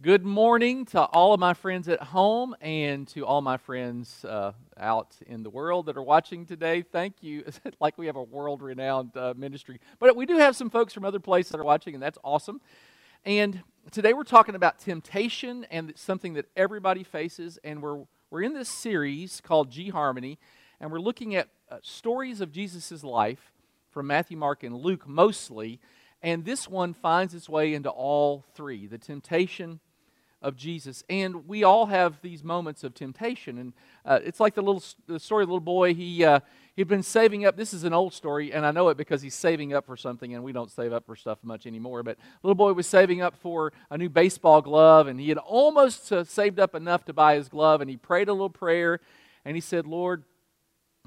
Good morning to all of my friends at home and to all my friends uh, out in the world that are watching today. Thank you. like we have a world renowned uh, ministry. But we do have some folks from other places that are watching, and that's awesome. And today we're talking about temptation and something that everybody faces. And we're, we're in this series called G Harmony, and we're looking at uh, stories of Jesus' life from Matthew, Mark, and Luke mostly. And this one finds its way into all three the temptation, of Jesus. And we all have these moments of temptation. And uh, it's like the little the story of the little boy. He, uh, he'd been saving up. This is an old story, and I know it because he's saving up for something, and we don't save up for stuff much anymore. But little boy was saving up for a new baseball glove, and he had almost uh, saved up enough to buy his glove. And he prayed a little prayer, and he said, Lord,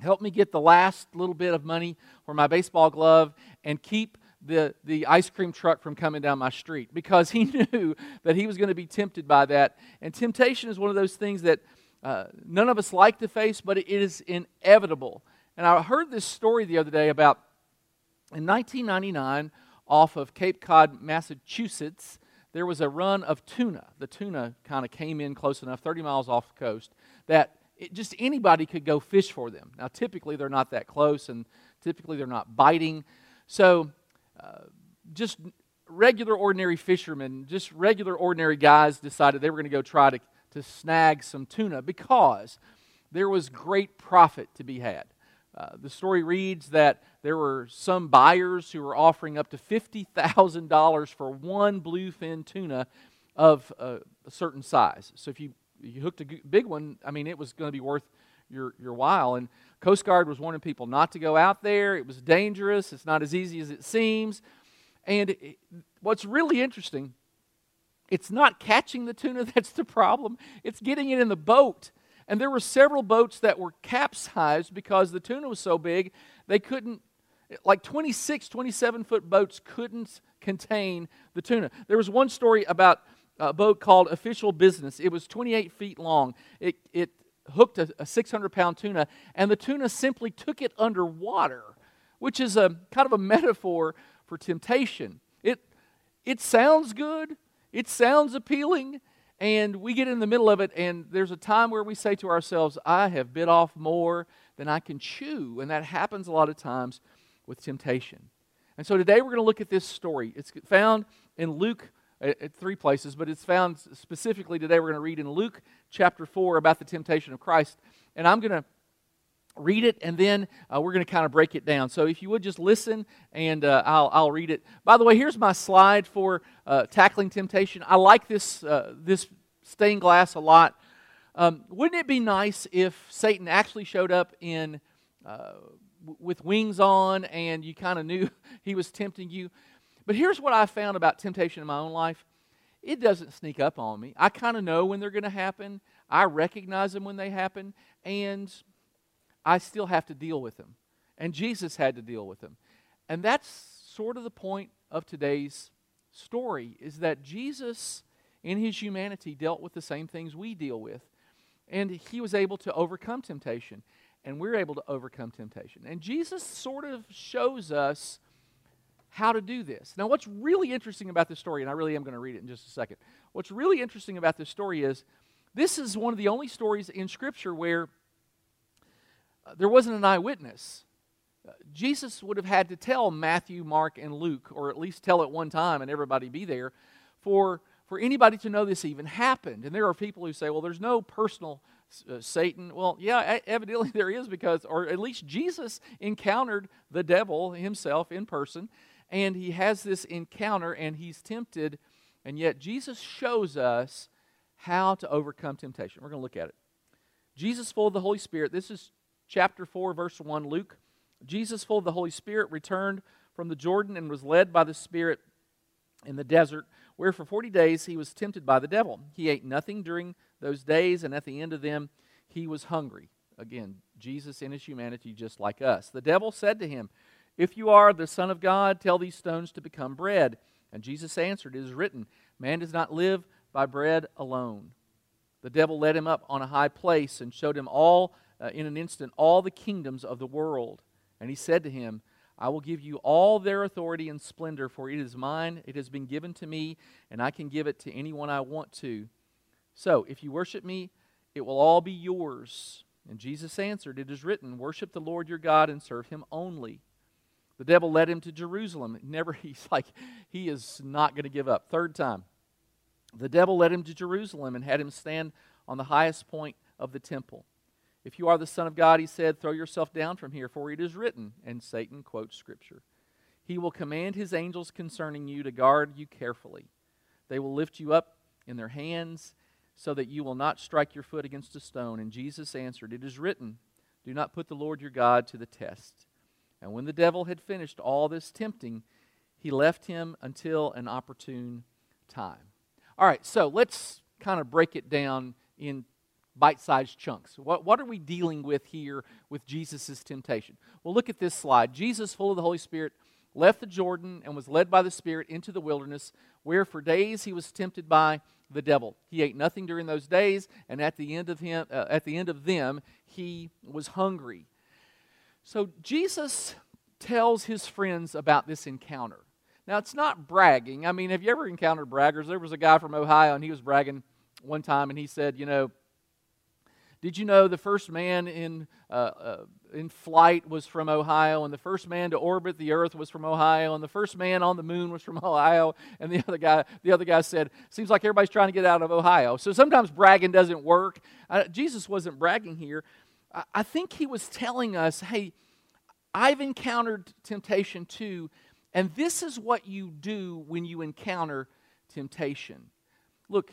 help me get the last little bit of money for my baseball glove and keep the, the ice cream truck from coming down my street because he knew that he was going to be tempted by that. And temptation is one of those things that uh, none of us like to face, but it is inevitable. And I heard this story the other day about in 1999 off of Cape Cod, Massachusetts, there was a run of tuna. The tuna kind of came in close enough, 30 miles off the coast, that it, just anybody could go fish for them. Now, typically they're not that close, and typically they're not biting. So just regular, ordinary fishermen, just regular, ordinary guys decided they were going to go try to, to snag some tuna because there was great profit to be had. Uh, the story reads that there were some buyers who were offering up to $50,000 for one bluefin tuna of a, a certain size. So if you, you hooked a big one, I mean, it was going to be worth your, your while. And Coast Guard was warning people not to go out there. It was dangerous. It's not as easy as it seems. And it, what's really interesting, it's not catching the tuna that's the problem, it's getting it in the boat. And there were several boats that were capsized because the tuna was so big, they couldn't, like 26, 27 foot boats couldn't contain the tuna. There was one story about a boat called Official Business. It was 28 feet long. It, it hooked a, a 600 pound tuna, and the tuna simply took it underwater, which is a kind of a metaphor for temptation. It, it sounds good, it sounds appealing, and we get in the middle of it, and there's a time where we say to ourselves, I have bit off more than I can chew. And that happens a lot of times with temptation. And so today we're going to look at this story. It's found in Luke at three places, but it's found specifically today we're going to read in Luke chapter 4 about the temptation of Christ. And I'm going to read it and then uh, we're going to kind of break it down. So if you would just listen and uh, I'll, I'll read it. By the way, here's my slide for uh, tackling temptation. I like this, uh, this stained glass a lot. Um, wouldn't it be nice if Satan actually showed up in uh, with wings on and you kind of knew he was tempting you? But here's what I found about temptation in my own life it doesn't sneak up on me. I kind of know when they're going to happen, I recognize them when they happen, and I still have to deal with them. And Jesus had to deal with them. And that's sort of the point of today's story is that Jesus in his humanity dealt with the same things we deal with. And he was able to overcome temptation. And we're able to overcome temptation. And Jesus sort of shows us how to do this. Now, what's really interesting about this story, and I really am going to read it in just a second. What's really interesting about this story is this is one of the only stories in Scripture where uh, there wasn't an eyewitness. Uh, Jesus would have had to tell Matthew, Mark, and Luke, or at least tell it one time and everybody be there, for, for anybody to know this even happened. And there are people who say, well, there's no personal uh, Satan. Well, yeah, evidently there is because, or at least Jesus encountered the devil himself in person and he has this encounter and he's tempted, and yet Jesus shows us how to overcome temptation. We're going to look at it. Jesus, full of the Holy Spirit, this is chapter 4, verse 1, Luke. Jesus, full of the Holy Spirit, returned from the Jordan and was led by the Spirit in the desert, where for 40 days he was tempted by the devil. He ate nothing during those days, and at the end of them, he was hungry. Again, Jesus in his humanity, just like us. The devil said to him, if you are the Son of God, tell these stones to become bread. And Jesus answered, It is written, Man does not live by bread alone. The devil led him up on a high place and showed him all, uh, in an instant, all the kingdoms of the world. And he said to him, I will give you all their authority and splendor, for it is mine, it has been given to me, and I can give it to anyone I want to. So, if you worship me, it will all be yours. And Jesus answered, It is written, Worship the Lord your God and serve him only. The devil led him to Jerusalem. Never, he's like, he is not going to give up. Third time. The devil led him to Jerusalem and had him stand on the highest point of the temple. If you are the Son of God, he said, throw yourself down from here, for it is written. And Satan quotes Scripture. He will command his angels concerning you to guard you carefully. They will lift you up in their hands so that you will not strike your foot against a stone. And Jesus answered, It is written, Do not put the Lord your God to the test. And when the devil had finished all this tempting, he left him until an opportune time. All right, so let's kind of break it down in bite sized chunks. What, what are we dealing with here with Jesus' temptation? Well, look at this slide. Jesus, full of the Holy Spirit, left the Jordan and was led by the Spirit into the wilderness, where for days he was tempted by the devil. He ate nothing during those days, and at the end of him, uh, at the end of them, he was hungry. So Jesus tells his friends about this encounter. Now, it's not bragging. I mean, have you ever encountered braggers? There was a guy from Ohio, and he was bragging one time, and he said, You know, did you know the first man in, uh, uh, in flight was from Ohio, and the first man to orbit the Earth was from Ohio, and the first man on the moon was from Ohio? And the other guy, the other guy said, "Seems like everybody's trying to get out of Ohio." So sometimes bragging doesn't work. Uh, Jesus wasn't bragging here. I, think he was telling us, "Hey, I've encountered temptation too, and this is what you do when you encounter temptation." Look,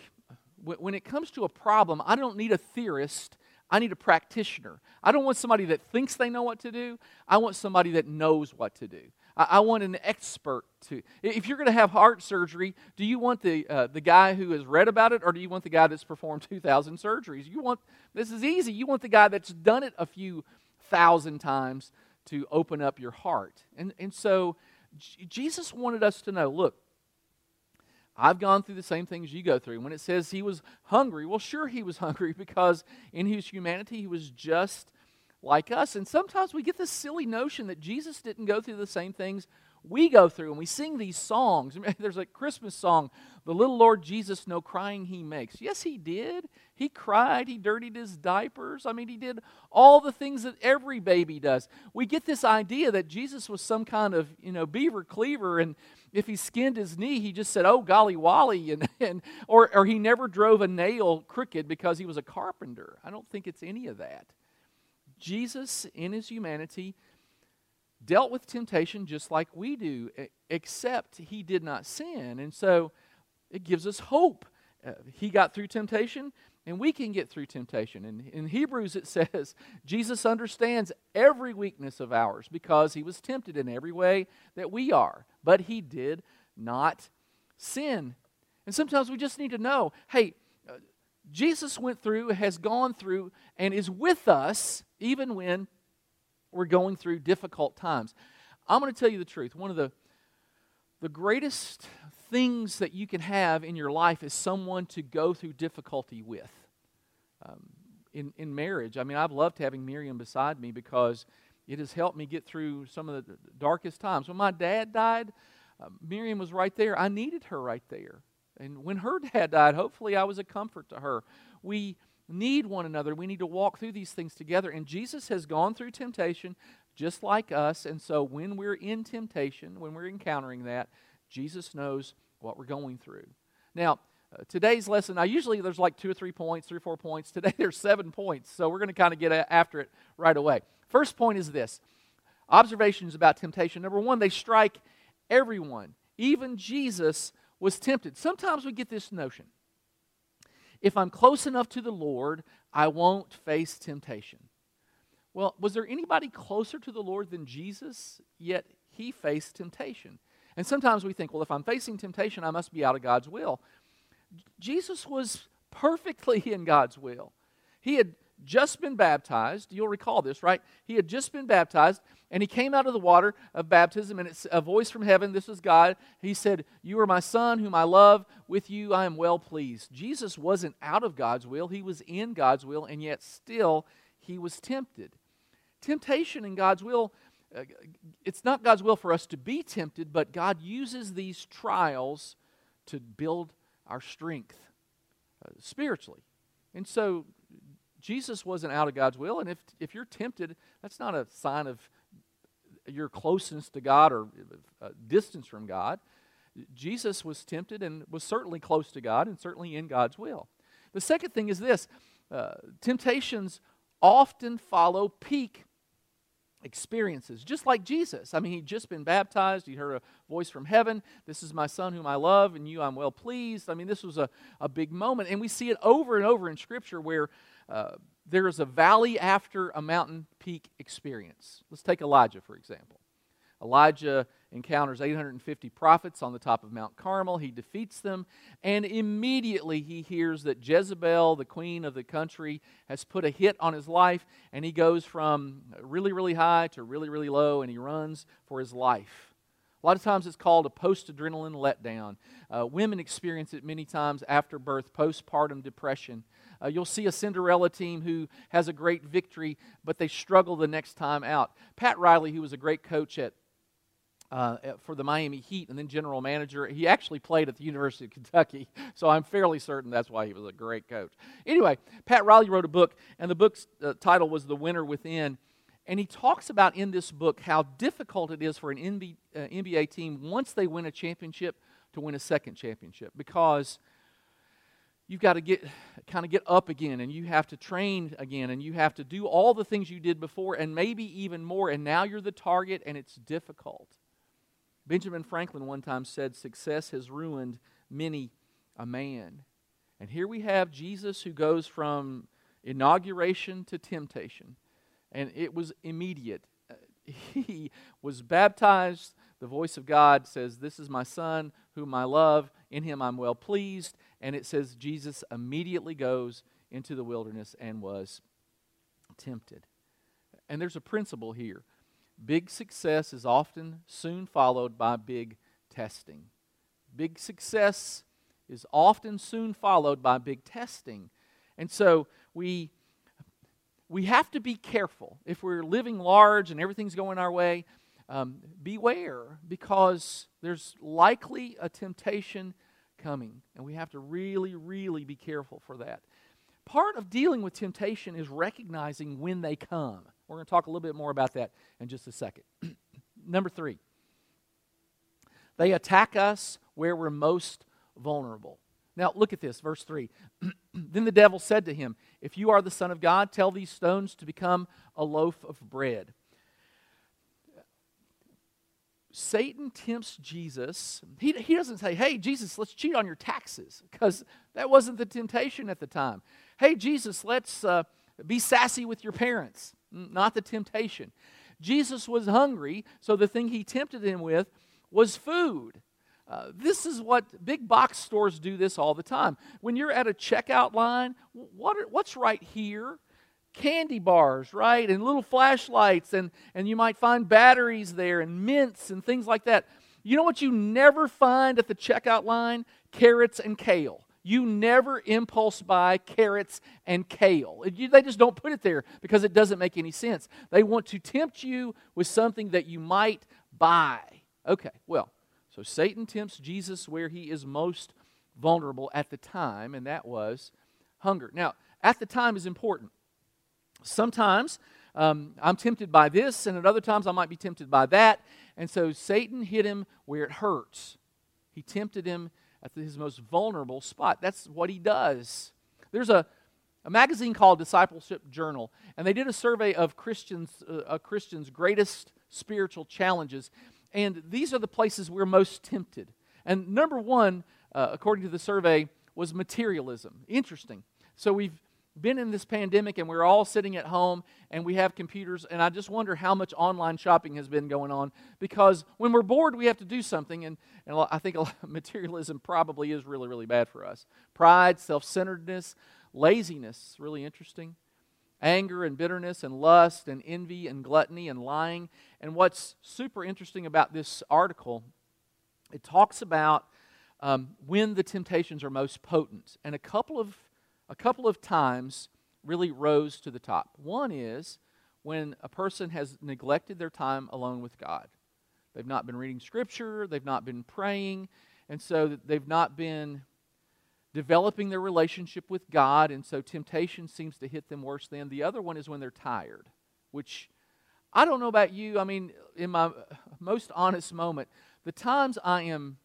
when it comes to a problem, I don't need a theorist. I need a practitioner. I don't want somebody that thinks they know what to do. I want somebody that knows what to do. I, I want an expert to. If you're going to have heart surgery, do you want the, uh, the guy who has read about it or do you want the guy that's performed 2,000 surgeries? You want, this is easy. You want the guy that's done it a few thousand times to open up your heart. And, and so Jesus wanted us to know look, I've gone through the same things you go through. When it says he was hungry, well, sure, he was hungry because in his humanity, he was just like us. And sometimes we get this silly notion that Jesus didn't go through the same things we go through. And we sing these songs. There's a Christmas song, The Little Lord Jesus, No Crying He Makes. Yes, he did. He cried. He dirtied his diapers. I mean, he did all the things that every baby does. We get this idea that Jesus was some kind of, you know, beaver cleaver and if he skinned his knee, he just said, "Oh golly wally," and, and or or he never drove a nail crooked because he was a carpenter. I don't think it's any of that. Jesus, in his humanity, dealt with temptation just like we do, except he did not sin, and so it gives us hope. Uh, he got through temptation and we can get through temptation. And in Hebrews, it says Jesus understands every weakness of ours because he was tempted in every way that we are, but he did not sin. And sometimes we just need to know hey, Jesus went through, has gone through, and is with us even when we're going through difficult times. I'm going to tell you the truth. One of the, the greatest things that you can have in your life is someone to go through difficulty with. Um, in, in marriage, I mean, I've loved having Miriam beside me because it has helped me get through some of the darkest times. When my dad died, uh, Miriam was right there. I needed her right there. And when her dad died, hopefully I was a comfort to her. We need one another. We need to walk through these things together. And Jesus has gone through temptation just like us. And so when we're in temptation, when we're encountering that, Jesus knows what we're going through. Now, uh, today's lesson, I usually there's like two or three points, three or four points. Today there's seven points, so we're going to kind of get a- after it right away. First point is this observations about temptation. Number one, they strike everyone. Even Jesus was tempted. Sometimes we get this notion if I'm close enough to the Lord, I won't face temptation. Well, was there anybody closer to the Lord than Jesus? Yet he faced temptation. And sometimes we think, well, if I'm facing temptation, I must be out of God's will. Jesus was perfectly in God's will. He had just been baptized. You'll recall this, right? He had just been baptized, and he came out of the water of baptism, and it's a voice from heaven. This was God. He said, You are my son, whom I love. With you I am well pleased. Jesus wasn't out of God's will, he was in God's will, and yet still he was tempted. Temptation in God's will uh, it's not God's will for us to be tempted, but God uses these trials to build our strength uh, spiritually. And so Jesus wasn't out of God's will, and if, if you're tempted, that's not a sign of your closeness to God or uh, distance from God. Jesus was tempted and was certainly close to God and certainly in God's will. The second thing is this uh, temptations often follow peak experiences, just like Jesus. I mean, he'd just been baptized, he heard a voice from heaven This is my son whom I love, and you I'm well pleased. I mean, this was a, a big moment. And we see it over and over in Scripture where uh, there is a valley after a mountain peak experience. Let's take Elijah, for example. Elijah encounters 850 prophets on the top of Mount Carmel. He defeats them, and immediately he hears that Jezebel, the queen of the country, has put a hit on his life, and he goes from really, really high to really, really low, and he runs for his life. A lot of times it's called a post adrenaline letdown. Uh, women experience it many times after birth, postpartum depression. Uh, you'll see a Cinderella team who has a great victory, but they struggle the next time out. Pat Riley, who was a great coach at uh, for the Miami Heat and then general manager. He actually played at the University of Kentucky, so I'm fairly certain that's why he was a great coach. Anyway, Pat Riley wrote a book, and the book's uh, title was The Winner Within. And he talks about in this book how difficult it is for an NBA, uh, NBA team once they win a championship to win a second championship because you've got to get kind of get up again and you have to train again and you have to do all the things you did before and maybe even more and now you're the target and it's difficult Benjamin Franklin one time said, Success has ruined many a man. And here we have Jesus who goes from inauguration to temptation, and it was immediate. He was baptized. The voice of God says, This is my Son, whom I love. In him I'm well pleased. And it says, Jesus immediately goes into the wilderness and was tempted. And there's a principle here. Big success is often soon followed by big testing. Big success is often soon followed by big testing. And so we we have to be careful. If we're living large and everything's going our way, um, beware because there's likely a temptation coming. And we have to really, really be careful for that. Part of dealing with temptation is recognizing when they come. We're going to talk a little bit more about that in just a second. Number three, they attack us where we're most vulnerable. Now, look at this, verse 3. then the devil said to him, If you are the Son of God, tell these stones to become a loaf of bread. Satan tempts Jesus. He, he doesn't say, Hey, Jesus, let's cheat on your taxes, because that wasn't the temptation at the time. Hey, Jesus, let's uh, be sassy with your parents not the temptation. Jesus was hungry, so the thing he tempted him with was food. Uh, this is what big box stores do this all the time. When you're at a checkout line, what are, what's right here? Candy bars, right? And little flashlights, and, and you might find batteries there, and mints, and things like that. You know what you never find at the checkout line? Carrots and kale. You never impulse buy carrots and kale. They just don't put it there because it doesn't make any sense. They want to tempt you with something that you might buy. Okay, well, so Satan tempts Jesus where he is most vulnerable at the time, and that was hunger. Now, at the time is important. Sometimes um, I'm tempted by this, and at other times I might be tempted by that. And so Satan hit him where it hurts. He tempted him at his most vulnerable spot. That's what he does. There's a, a magazine called Discipleship Journal, and they did a survey of Christians, uh, Christians' greatest spiritual challenges. And these are the places we're most tempted. And number one, uh, according to the survey, was materialism. Interesting. So we've been in this pandemic and we're all sitting at home and we have computers and i just wonder how much online shopping has been going on because when we're bored we have to do something and, and i think materialism probably is really really bad for us. Pride self-centeredness laziness really interesting. Anger and bitterness and lust and envy and gluttony and lying. And what's super interesting about this article it talks about um, when the temptations are most potent. And a couple of a couple of times really rose to the top. One is when a person has neglected their time alone with God. They've not been reading Scripture, they've not been praying, and so they've not been developing their relationship with God, and so temptation seems to hit them worse than. The other one is when they're tired, which I don't know about you. I mean, in my most honest moment, the times I am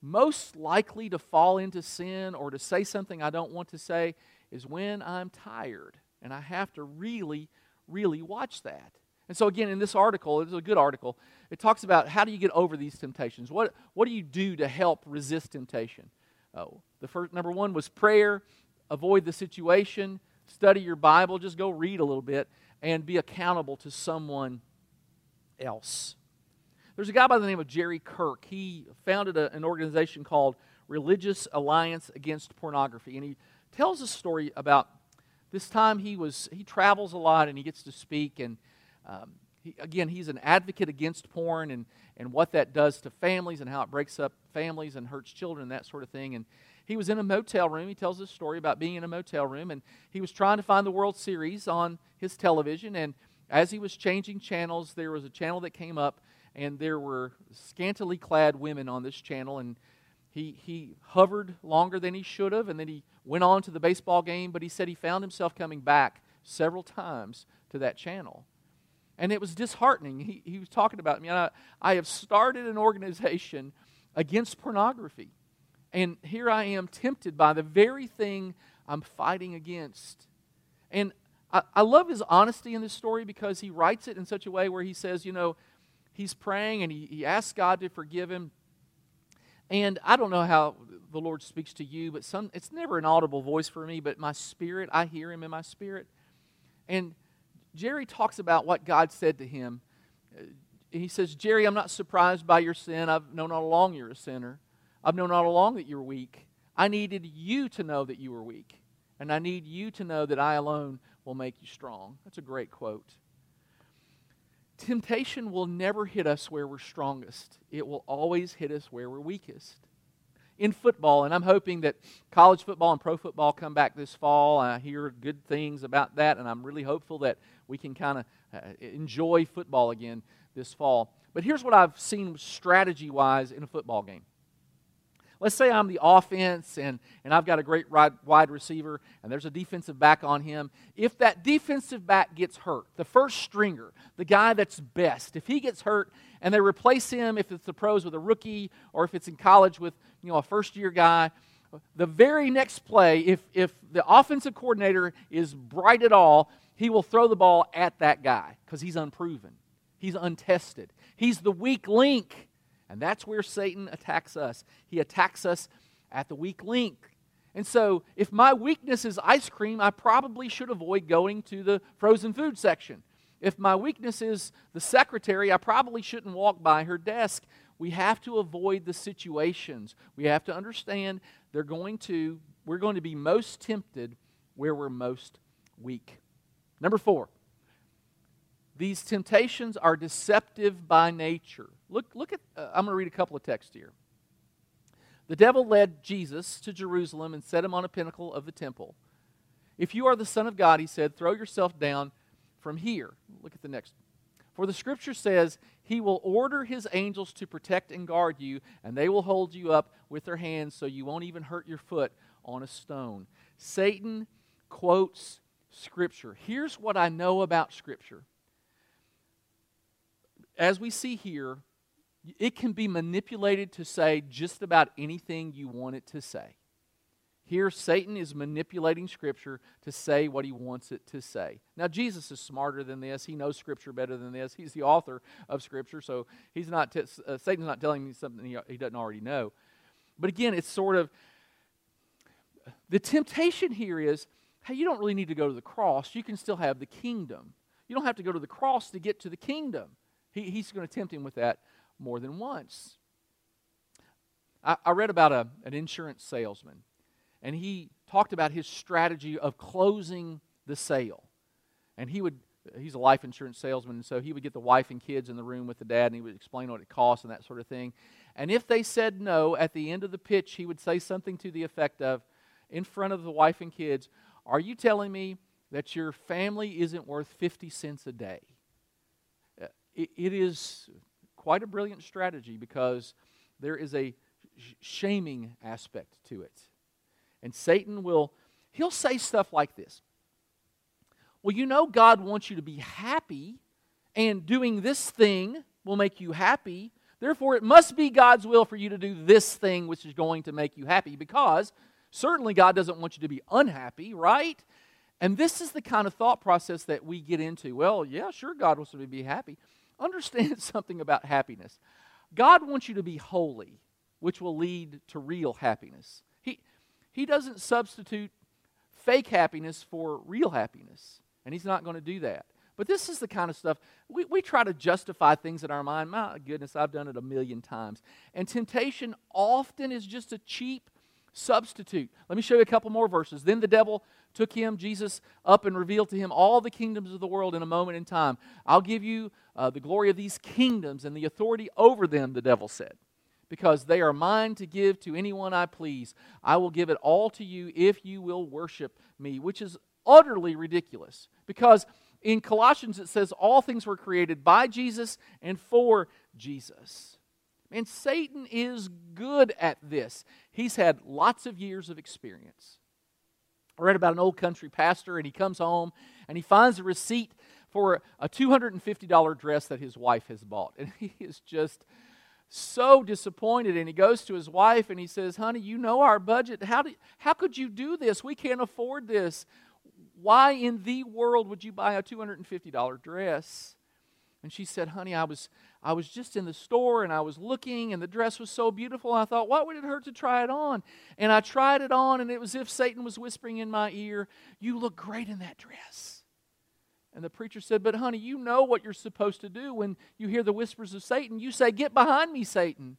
most likely to fall into sin or to say something I don't want to say is when I'm tired. And I have to really, really watch that. And so, again, in this article, it's a good article, it talks about how do you get over these temptations? What, what do you do to help resist temptation? Oh, the first number one was prayer, avoid the situation, study your Bible, just go read a little bit, and be accountable to someone else. There's a guy by the name of Jerry Kirk. He founded a, an organization called Religious Alliance Against Pornography, and he tells a story about this time he was he travels a lot and he gets to speak and um, he, again he's an advocate against porn and and what that does to families and how it breaks up families and hurts children and that sort of thing. And he was in a motel room. He tells this story about being in a motel room and he was trying to find the world series on his television. And as he was changing channels there was a channel that came up and there were scantily clad women on this channel and he, he hovered longer than he should have, and then he went on to the baseball game, but he said he found himself coming back several times to that channel. And it was disheartening. He, he was talking about me. I, I have started an organization against pornography. And here I am tempted by the very thing I'm fighting against. And I, I love his honesty in this story because he writes it in such a way where he says, you know, he's praying and he, he asks God to forgive him. And I don't know how the Lord speaks to you, but some it's never an audible voice for me, but my spirit, I hear him in my spirit. And Jerry talks about what God said to him. He says, Jerry, I'm not surprised by your sin. I've known all along you're a sinner. I've known all along that you're weak. I needed you to know that you were weak. And I need you to know that I alone will make you strong. That's a great quote. Temptation will never hit us where we're strongest, it will always hit us where we're weakest. In football, and I'm hoping that college football and pro football come back this fall. I hear good things about that, and I'm really hopeful that we can kind of uh, enjoy football again this fall. But here's what I've seen strategy wise in a football game Let's say I'm the offense and, and I've got a great wide receiver and there's a defensive back on him. If that defensive back gets hurt, the first stringer, the guy that's best, if he gets hurt and they replace him, if it's the pros with a rookie or if it's in college with you know a first year guy, the very next play, if, if the offensive coordinator is bright at all, he will throw the ball at that guy because he's unproven. He's untested. He's the weak link and that's where Satan attacks us. He attacks us at the weak link. And so, if my weakness is ice cream, I probably should avoid going to the frozen food section. If my weakness is the secretary, I probably shouldn't walk by her desk. We have to avoid the situations. We have to understand they're going to we're going to be most tempted where we're most weak. Number 4. These temptations are deceptive by nature. Look, look at, uh, I'm going to read a couple of texts here. The devil led Jesus to Jerusalem and set him on a pinnacle of the temple. If you are the Son of God, he said, throw yourself down from here. Look at the next. For the scripture says, He will order His angels to protect and guard you, and they will hold you up with their hands so you won't even hurt your foot on a stone. Satan quotes scripture. Here's what I know about scripture. As we see here, it can be manipulated to say just about anything you want it to say. Here, Satan is manipulating Scripture to say what he wants it to say. Now, Jesus is smarter than this. He knows Scripture better than this. He's the author of Scripture, so he's not t- uh, Satan's not telling me something he, he doesn't already know. But again, it's sort of the temptation here is hey, you don't really need to go to the cross. You can still have the kingdom. You don't have to go to the cross to get to the kingdom. He, he's going to tempt him with that more than once. I, I read about a, an insurance salesman, and he talked about his strategy of closing the sale. And he would he's a life insurance salesman, and so he would get the wife and kids in the room with the dad, and he would explain what it costs and that sort of thing. And if they said no, at the end of the pitch, he would say something to the effect of, in front of the wife and kids, Are you telling me that your family isn't worth 50 cents a day. Uh, it, it is quite a brilliant strategy because there is a shaming aspect to it. And Satan will, he'll say stuff like this Well, you know, God wants you to be happy, and doing this thing will make you happy. Therefore, it must be God's will for you to do this thing which is going to make you happy because certainly God doesn't want you to be unhappy, right? And this is the kind of thought process that we get into. Well, yeah, sure, God wants me to be happy. Understand something about happiness. God wants you to be holy, which will lead to real happiness. He, he doesn't substitute fake happiness for real happiness, and He's not going to do that. But this is the kind of stuff we, we try to justify things in our mind. My goodness, I've done it a million times. And temptation often is just a cheap substitute. Let me show you a couple more verses. Then the devil took him, Jesus, up and revealed to him all the kingdoms of the world in a moment in time. I'll give you uh, the glory of these kingdoms and the authority over them, the devil said, because they are mine to give to anyone I please. I will give it all to you if you will worship me, which is utterly ridiculous because in Colossians it says all things were created by Jesus and for Jesus. And Satan is good at this. He's had lots of years of experience. I read about an old country pastor, and he comes home and he finds a receipt for a $250 dress that his wife has bought. And he is just so disappointed. And he goes to his wife and he says, Honey, you know our budget. How, do, how could you do this? We can't afford this. Why in the world would you buy a $250 dress? And she said, Honey, I was, I was just in the store and I was looking, and the dress was so beautiful. I thought, What would it hurt to try it on? And I tried it on, and it was as if Satan was whispering in my ear, You look great in that dress. And the preacher said, But honey, you know what you're supposed to do when you hear the whispers of Satan. You say, Get behind me, Satan.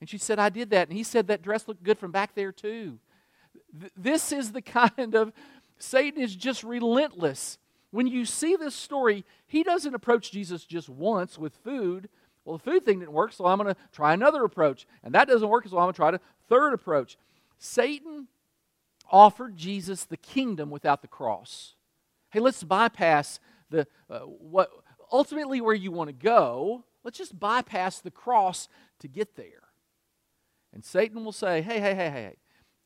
And she said, I did that. And he said, That dress looked good from back there, too. Th- this is the kind of, Satan is just relentless when you see this story, he doesn't approach Jesus just once with food. Well, the food thing didn't work, so I'm going to try another approach. And that doesn't work, so I'm going to try a third approach. Satan offered Jesus the kingdom without the cross. Hey, let's bypass the uh, what ultimately where you want to go. Let's just bypass the cross to get there. And Satan will say, "Hey, hey, hey, hey,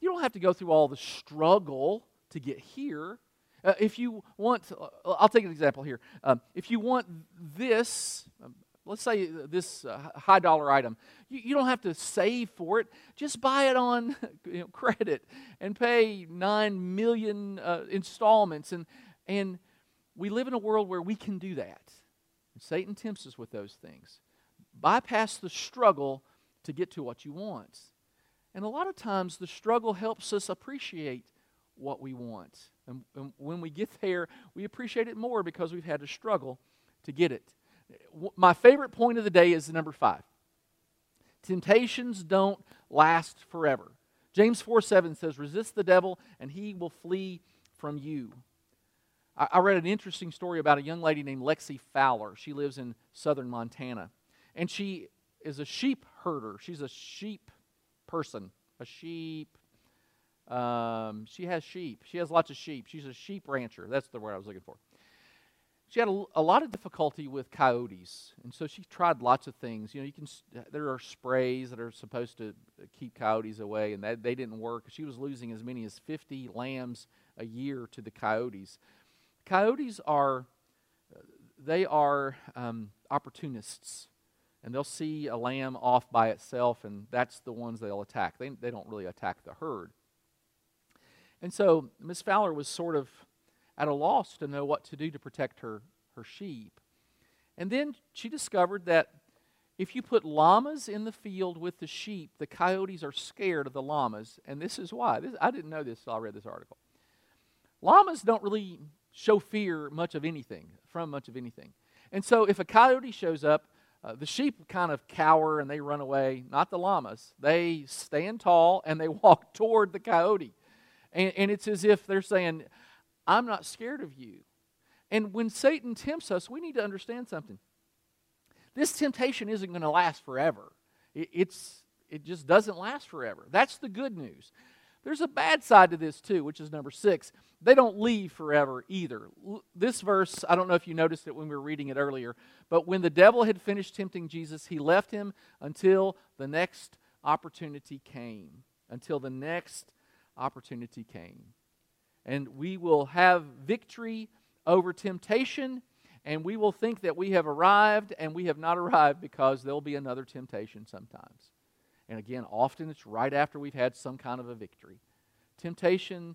you don't have to go through all the struggle to get here. Uh, if you want, uh, I'll take an example here. Um, if you want this, um, let's say this uh, high dollar item, you, you, don't have to save for it. Just buy it on you know, credit and pay nine million uh, installments. And, and we live in a world where we can do that. And Satan tempts us with those things. Bypass the struggle to get to what you want. And a lot of times the struggle helps us appreciate what we want. And, and when we get there, we appreciate it more because we've had to struggle to get it. My favorite point of the day is number five temptations don't last forever. James 4 7 says, Resist the devil, and he will flee from you. I, I read an interesting story about a young lady named Lexi Fowler. She lives in southern Montana. And she is a sheep herder. She's a sheep person, a sheep um, she has sheep. She has lots of sheep. She's a sheep rancher. That's the word I was looking for. She had a, a, lot of difficulty with coyotes, and so she tried lots of things. You know, you can there are sprays that are supposed to keep coyotes away, and that they didn't work. She was losing as many as 50 lambs a year to the coyotes. Coyotes are they are um, opportunists, and they'll see a lamb off by itself, and that's the ones they'll attack. They they don't really attack the herd. And so Miss Fowler was sort of at a loss to know what to do to protect her, her sheep. And then she discovered that if you put llamas in the field with the sheep, the coyotes are scared of the llamas. And this is why. This, I didn't know this until I read this article. Llamas don't really show fear much of anything, from much of anything. And so if a coyote shows up, uh, the sheep kind of cower and they run away, not the llamas. They stand tall and they walk toward the coyote. And, and it's as if they're saying, I'm not scared of you. And when Satan tempts us, we need to understand something. This temptation isn't going to last forever. It, it's, it just doesn't last forever. That's the good news. there's a bad side to this too, which is number six. They don't leave forever either. This verse, I don't know if you noticed it when we were reading it earlier, but when the devil had finished tempting Jesus, he left him until the next opportunity came. Until the next opportunity came. And we will have victory over temptation, and we will think that we have arrived, and we have not arrived because there'll be another temptation sometimes. And again, often it's right after we've had some kind of a victory. Temptation,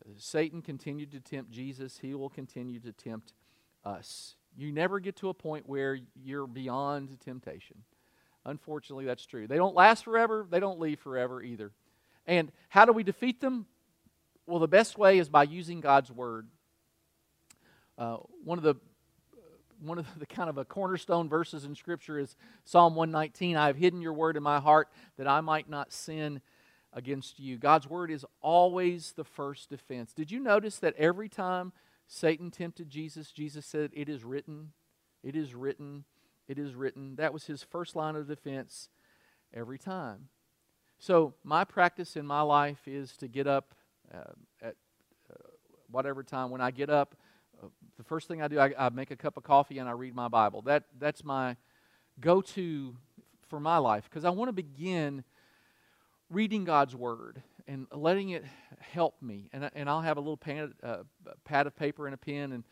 uh, Satan continued to tempt Jesus, he will continue to tempt us. You never get to a point where you're beyond temptation. Unfortunately, that's true. They don't last forever, they don't leave forever either. And how do we defeat them? Well, the best way is by using God's word. Uh, one of the one of the kind of a cornerstone verses in Scripture is Psalm 119. I have hidden your word in my heart that I might not sin against you. God's word is always the first defense. Did you notice that every time Satan tempted Jesus, Jesus said, It is written, it is written, it is written. That was his first line of defense every time. So, my practice in my life is to get up uh, at uh, whatever time. When I get up, uh, the first thing I do, I, I, make a cup of coffee and I read my Bible. That, that's my go to for my life because I want to begin reading God's Word and letting it help me. And, and I'll have a little pad, uh, pad of paper and a pen, and,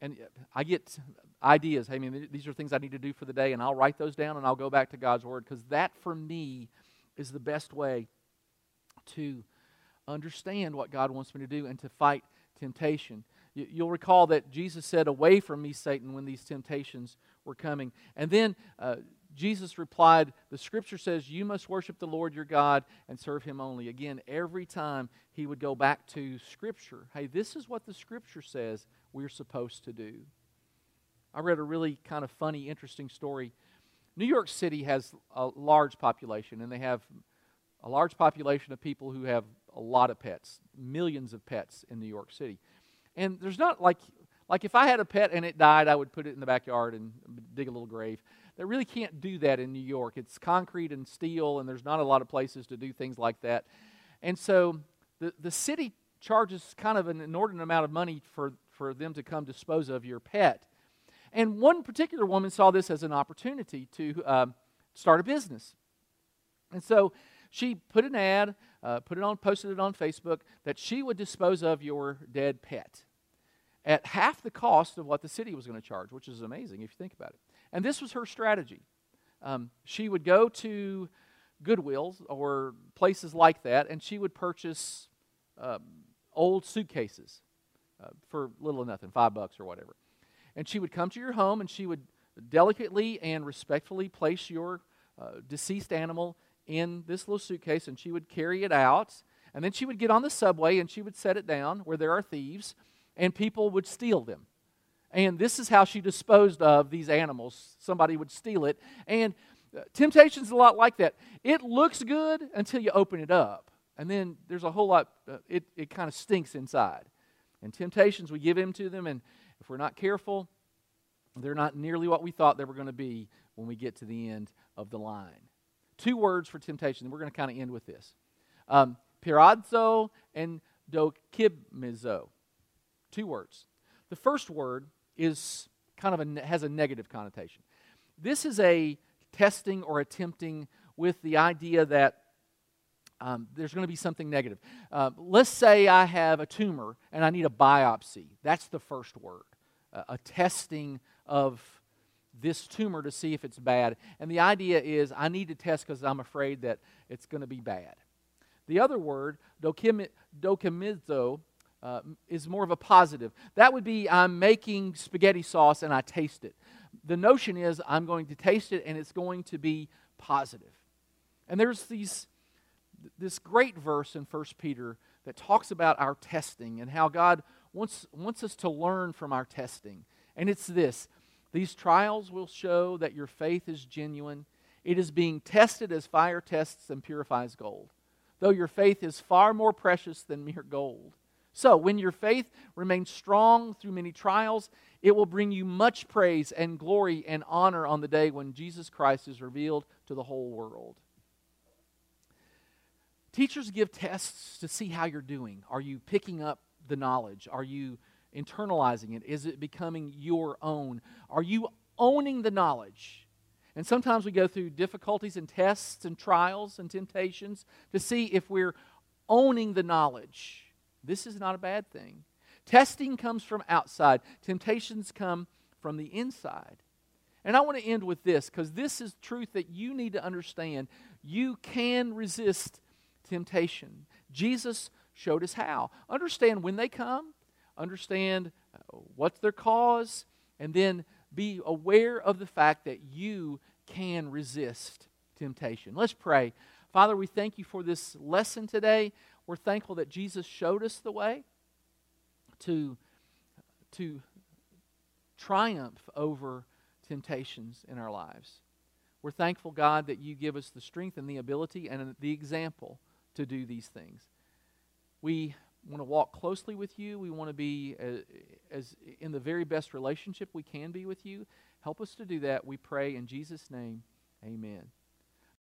and I get ideas. I mean, these are things I need to do for the day, and I'll write those down and I'll go back to God's Word because that for me is the best way to understand what God wants me to do and to fight temptation. You'll recall that Jesus said, Away from me, Satan, when these temptations were coming. And then uh, Jesus replied, The scripture says, You must worship the Lord your God and serve him only. Again, every time he would go back to scripture. Hey, this is what the scripture says we're supposed to do. I read a really kind of funny, interesting story. New York City has a large population, and they have a large population of people who have a lot of pets, millions of pets in New York City. And there's not like like if I had a pet and it died, I would put it in the backyard and dig a little grave. They really can't do that in New York. It's concrete and steel, and there's not a lot of places to do things like that. And so the, the city charges kind of an inordinate amount of money for, for them to come dispose of your pet. And one particular woman saw this as an opportunity to um, start a business. And so she put an ad, uh, put it on, posted it on Facebook that she would dispose of your dead pet at half the cost of what the city was going to charge, which is amazing if you think about it. And this was her strategy. Um, she would go to Goodwills or places like that, and she would purchase um, old suitcases uh, for little or nothing, five bucks or whatever. And she would come to your home and she would delicately and respectfully place your uh, deceased animal in this little suitcase and she would carry it out. And then she would get on the subway and she would set it down where there are thieves and people would steal them. And this is how she disposed of these animals. Somebody would steal it. And uh, temptation's a lot like that. It looks good until you open it up. And then there's a whole lot, uh, it, it kind of stinks inside. And temptations, we give in to them, and if we're not careful, they're not nearly what we thought they were going to be when we get to the end of the line. Two words for temptation, and we're going to kind of end with this um, pirazo and dokimizo. Two words. The first word is kind of a, has a negative connotation. This is a testing or attempting with the idea that um, there's going to be something negative. Uh, let's say I have a tumor and I need a biopsy. That's the first word. Uh, a testing of this tumor to see if it's bad. And the idea is I need to test because I'm afraid that it's going to be bad. The other word, dokimizo, uh, is more of a positive. That would be I'm making spaghetti sauce and I taste it. The notion is I'm going to taste it and it's going to be positive. And there's these, this great verse in 1 Peter that talks about our testing and how God wants, wants us to learn from our testing. And it's this These trials will show that your faith is genuine. It is being tested as fire tests and purifies gold, though your faith is far more precious than mere gold so, when your faith remains strong through many trials, it will bring you much praise and glory and honor on the day when Jesus Christ is revealed to the whole world. Teachers give tests to see how you're doing. Are you picking up the knowledge? Are you internalizing it? Is it becoming your own? Are you owning the knowledge? And sometimes we go through difficulties and tests and trials and temptations to see if we're owning the knowledge. This is not a bad thing. Testing comes from outside, temptations come from the inside. And I want to end with this because this is truth that you need to understand. You can resist temptation. Jesus showed us how. Understand when they come, understand uh, what's their cause, and then be aware of the fact that you can resist temptation. Let's pray. Father, we thank you for this lesson today. We're thankful that Jesus showed us the way to, to triumph over temptations in our lives. We're thankful, God, that you give us the strength and the ability and the example to do these things. We want to walk closely with you. We want to be as, as, in the very best relationship we can be with you. Help us to do that. We pray in Jesus' name. Amen.